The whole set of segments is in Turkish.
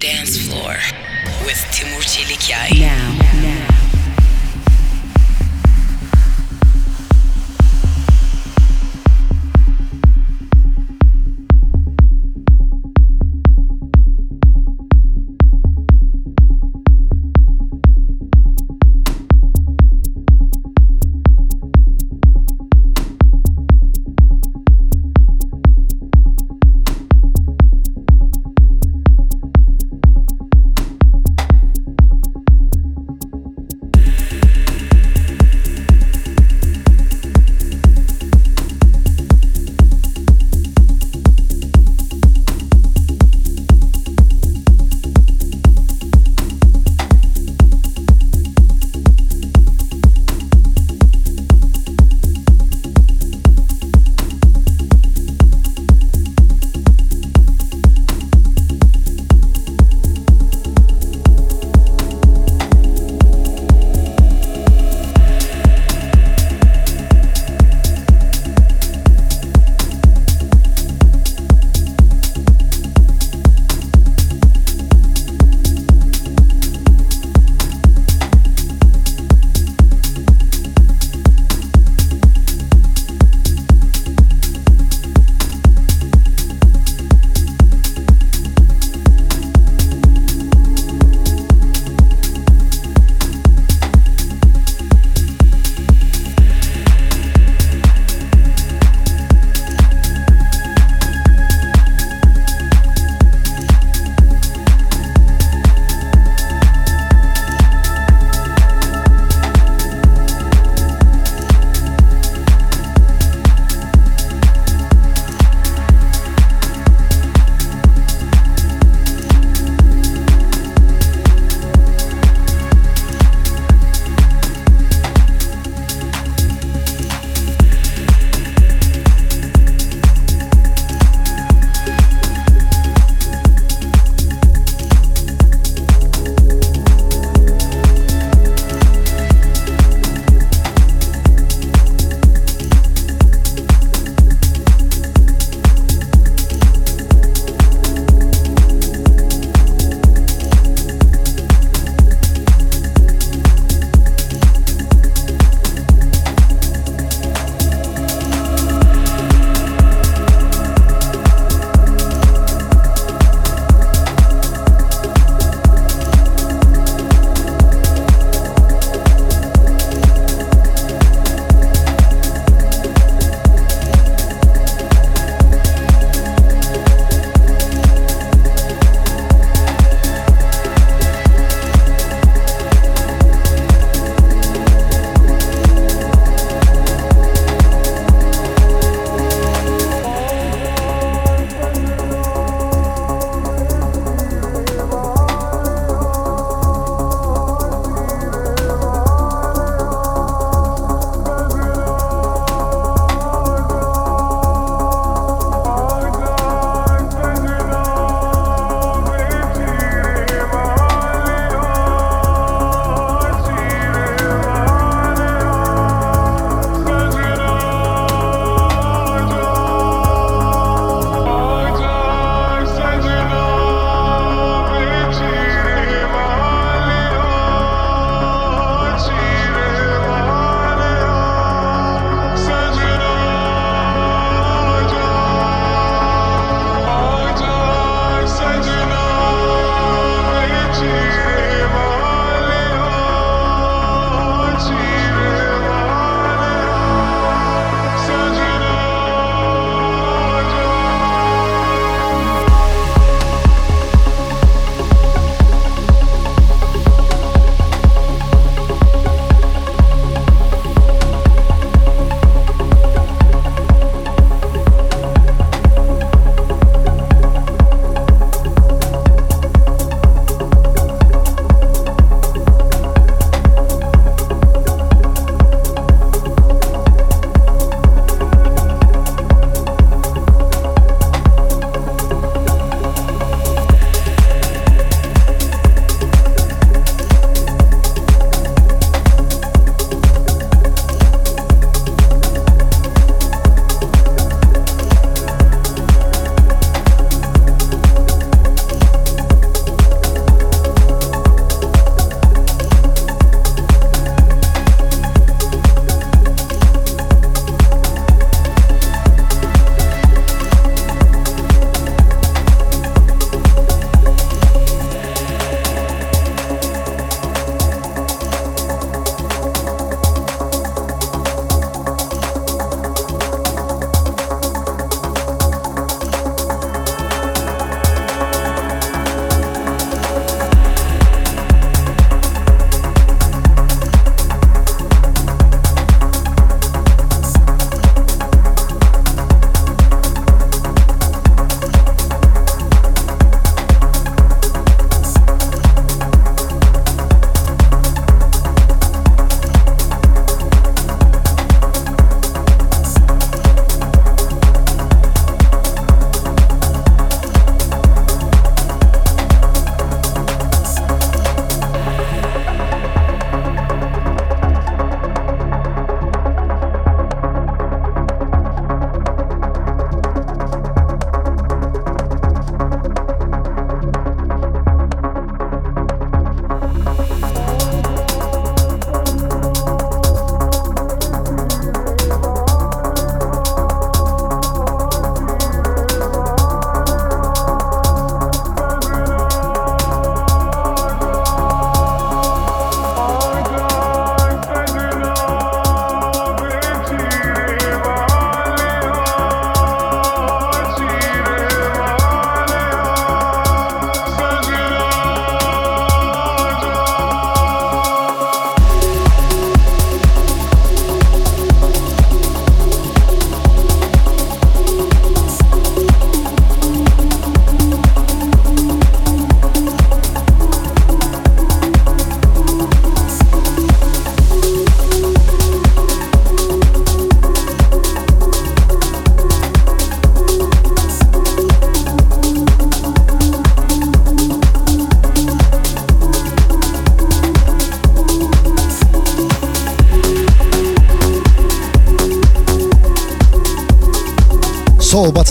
Dance Floor with Timur Çelikyay. Now, now.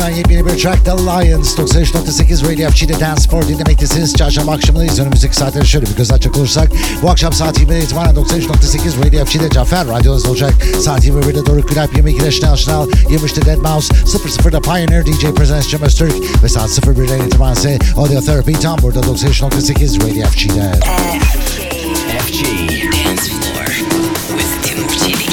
Batı'ndan yepyeni bir track The Lions 93.8 Radio FG'de Dance for dinlemektesiniz. Çarşamba akşamındayız. Önümüzdeki saatleri şöyle bir göz açacak olursak bu akşam saat 20'den itibaren 93.8 Radio FG'de Cafer Radyonuzda olacak. Saat 21'de Doruk Gülap 22'de National Chanel 23'te Dead Mouse 00'da Pioneer DJ Presents Cem Öztürk ve saat 01'den itibaren ise Audio Therapy tam burada 93.8 Radio FG'de. FG. Dance Floor with Timur Çelikay.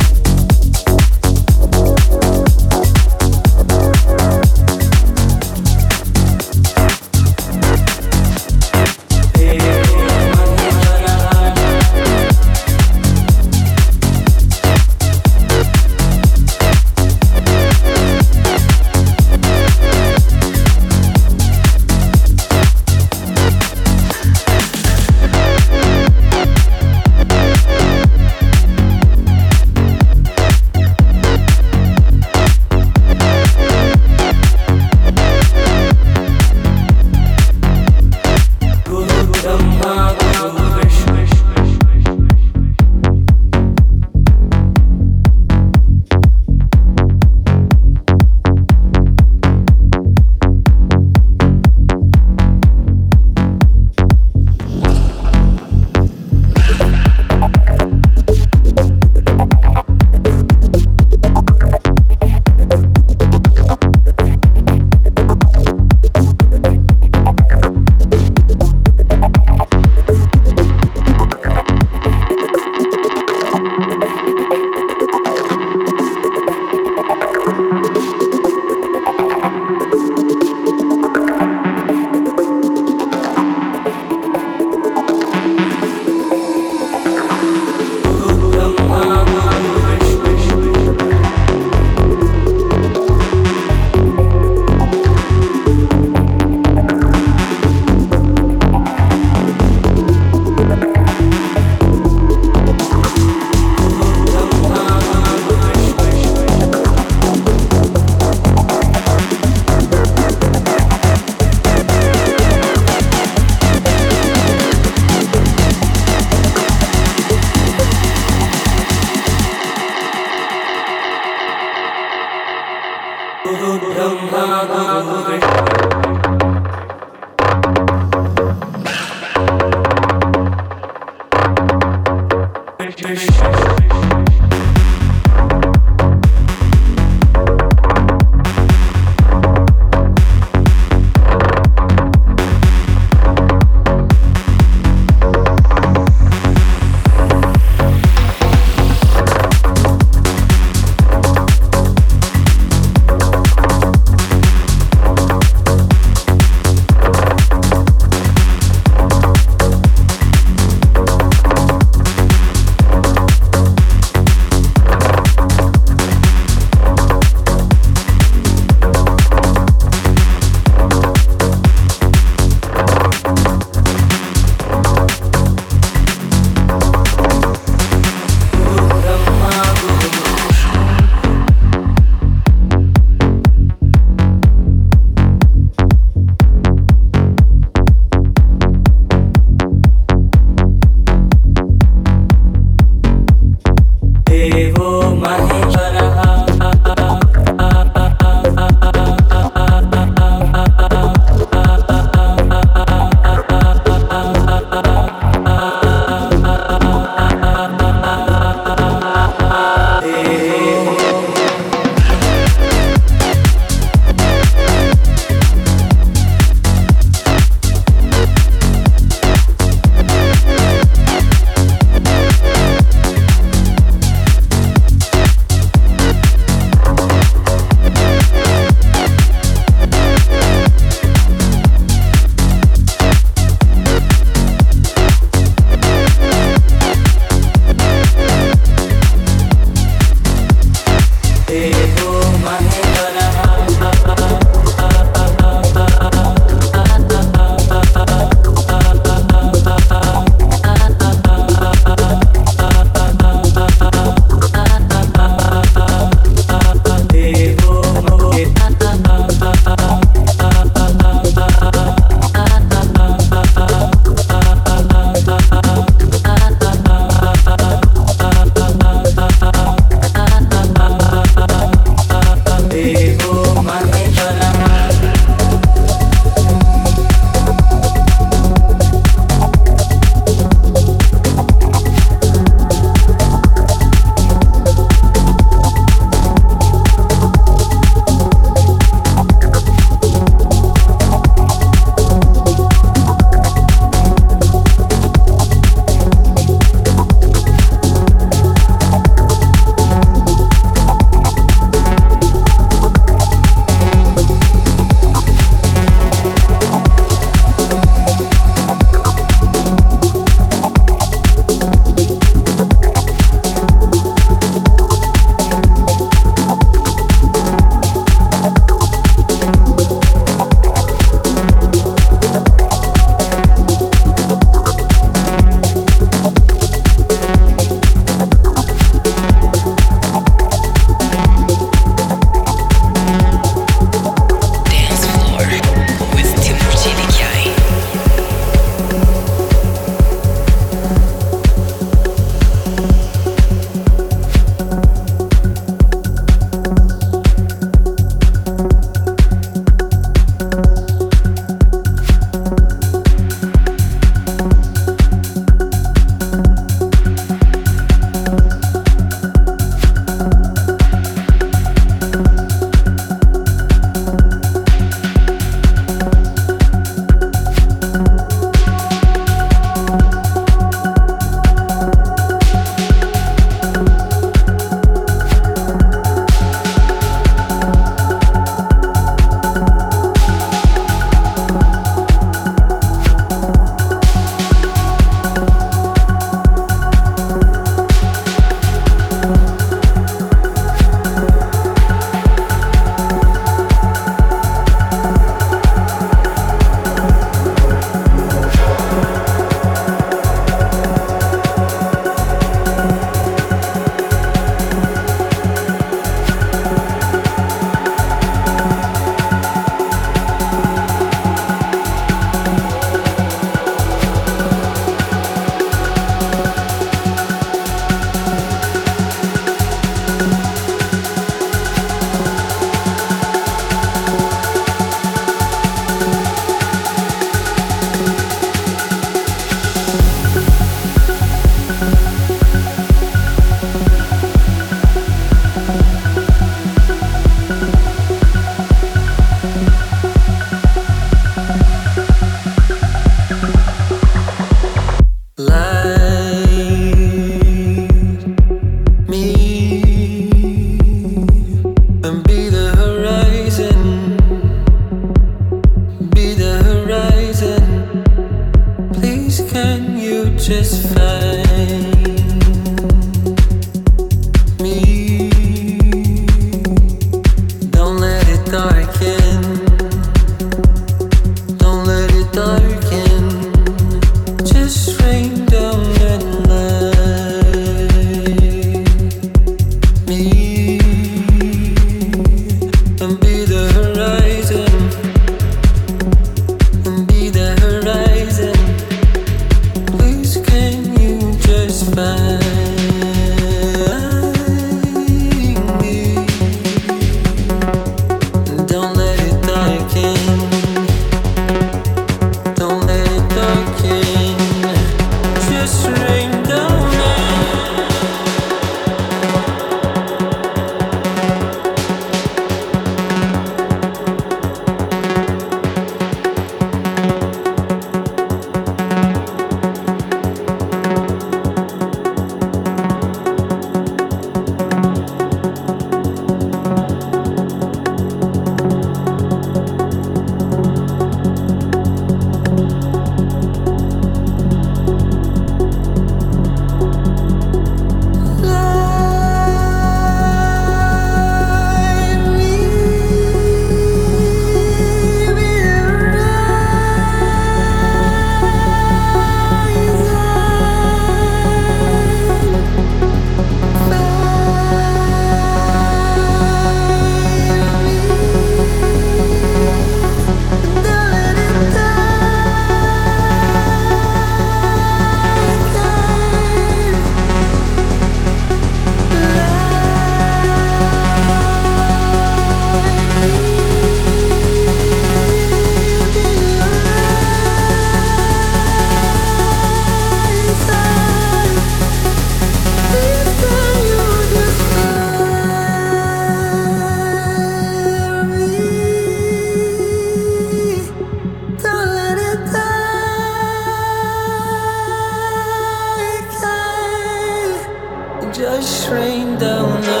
Train down the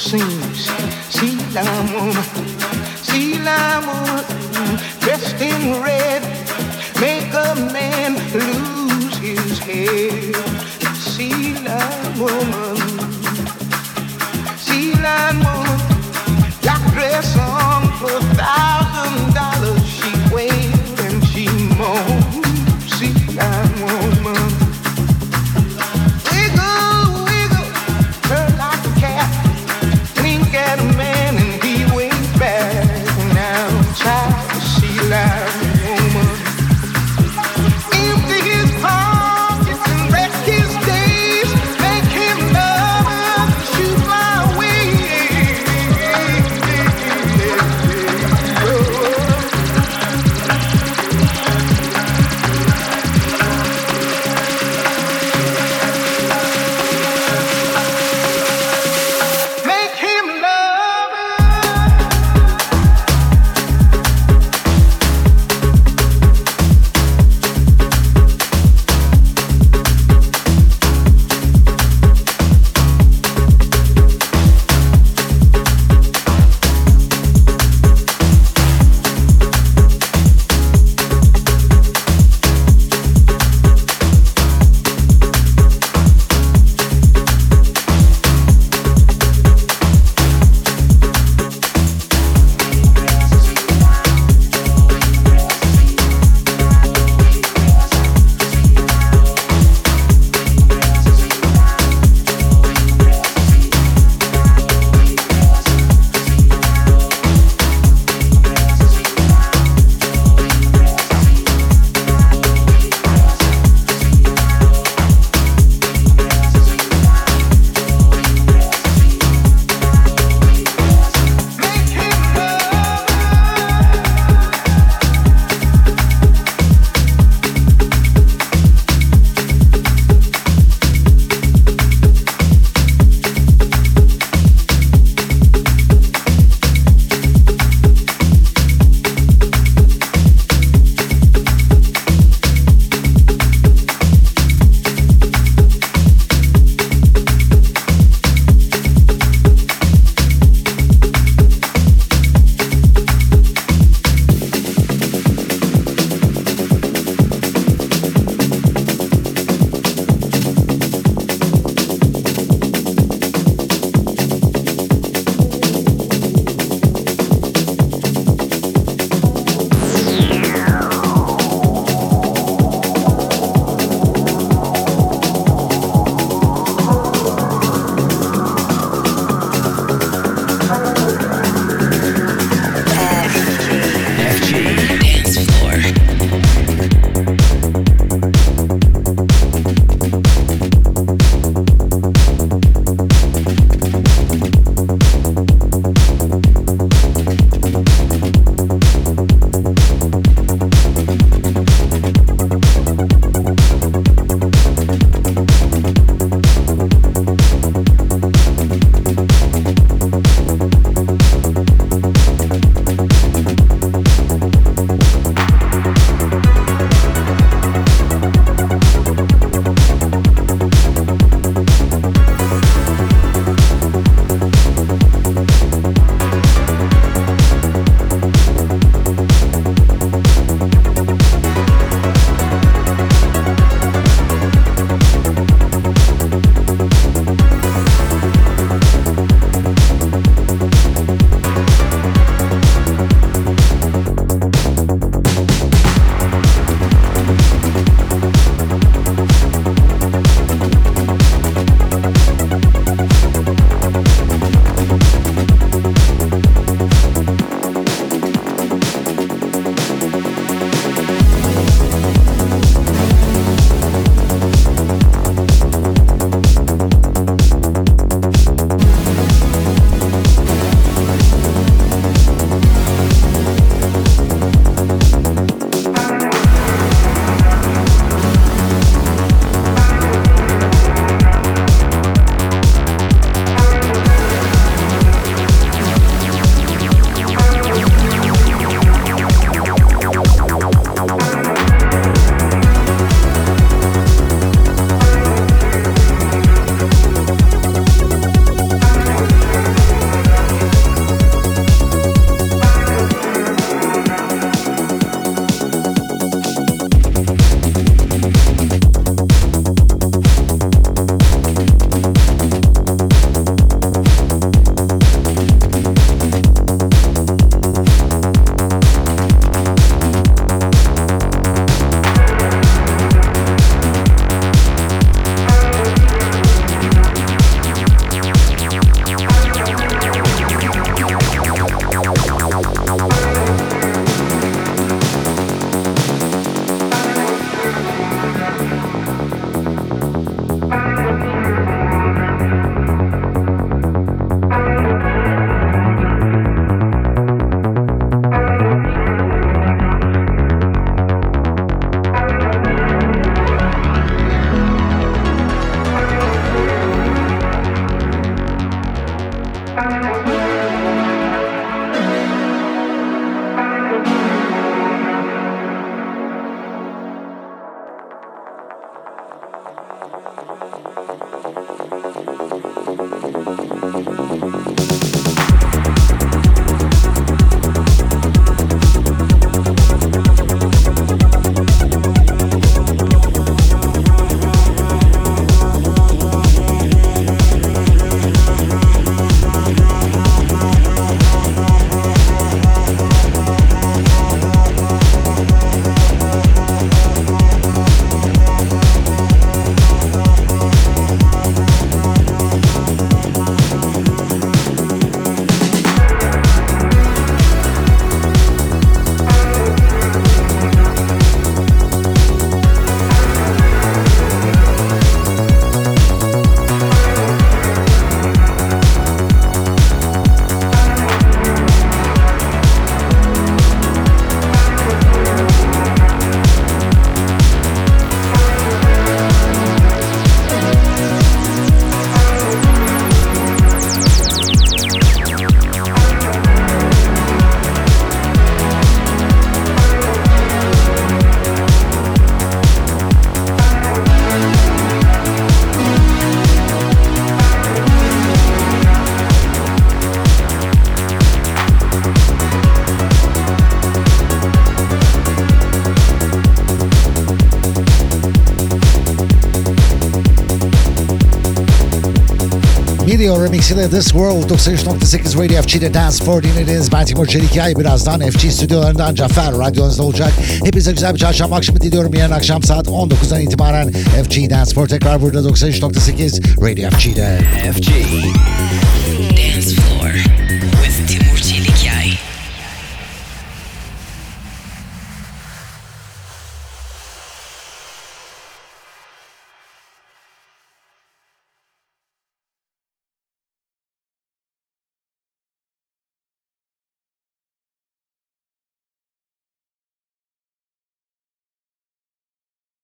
seams. See la woman, see la woman, dressed in red, make a man lose his head. See la woman, see la woman, black dress on for thousands. Dio Remix ile This World 93.8 Radio FG'de Dance for dinlediniz. Ben Timur Çelikyay. Birazdan FG stüdyolarından Cafer radyonuzda olacak. Hepinize güzel bir çarşamba akşamı diliyorum. Yarın akşam saat 19'dan itibaren FG Dance for tekrar burada 93.8 Radio FG'de. FG. Dance floor.